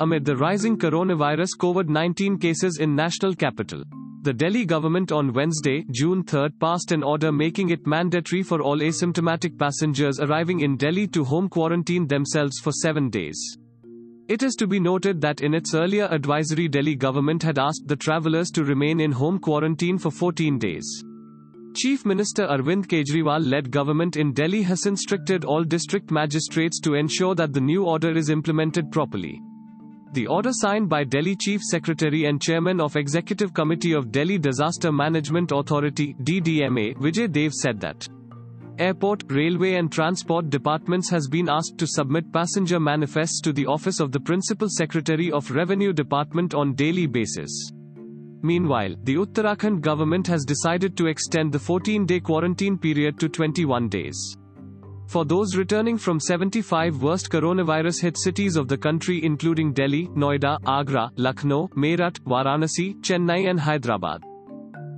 amid the rising coronavirus COVID-19 cases in national capital. The Delhi government on Wednesday, June 3, passed an order making it mandatory for all asymptomatic passengers arriving in Delhi to home quarantine themselves for 7 days. It is to be noted that in its earlier advisory Delhi government had asked the travellers to remain in home quarantine for 14 days. Chief Minister Arvind Kejriwal-led government in Delhi has instructed all district magistrates to ensure that the new order is implemented properly. The order signed by Delhi Chief Secretary and Chairman of Executive Committee of Delhi Disaster Management Authority DDMA Vijay Dev said that Airport, Railway and Transport Departments has been asked to submit passenger manifests to the Office of the Principal Secretary of Revenue Department on daily basis. Meanwhile, the Uttarakhand government has decided to extend the 14-day quarantine period to 21 days. For those returning from 75 worst coronavirus hit cities of the country including Delhi, Noida, Agra, Lucknow, Meerut, Varanasi, Chennai and Hyderabad.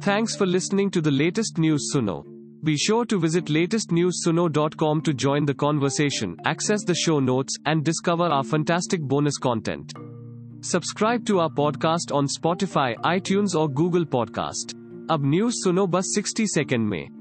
Thanks for listening to the latest news Suno. Be sure to visit latestnewssuno.com to join the conversation, access the show notes, and discover our fantastic bonus content. Subscribe to our podcast on Spotify, iTunes or Google Podcast. अब news सुनो बस 60 second में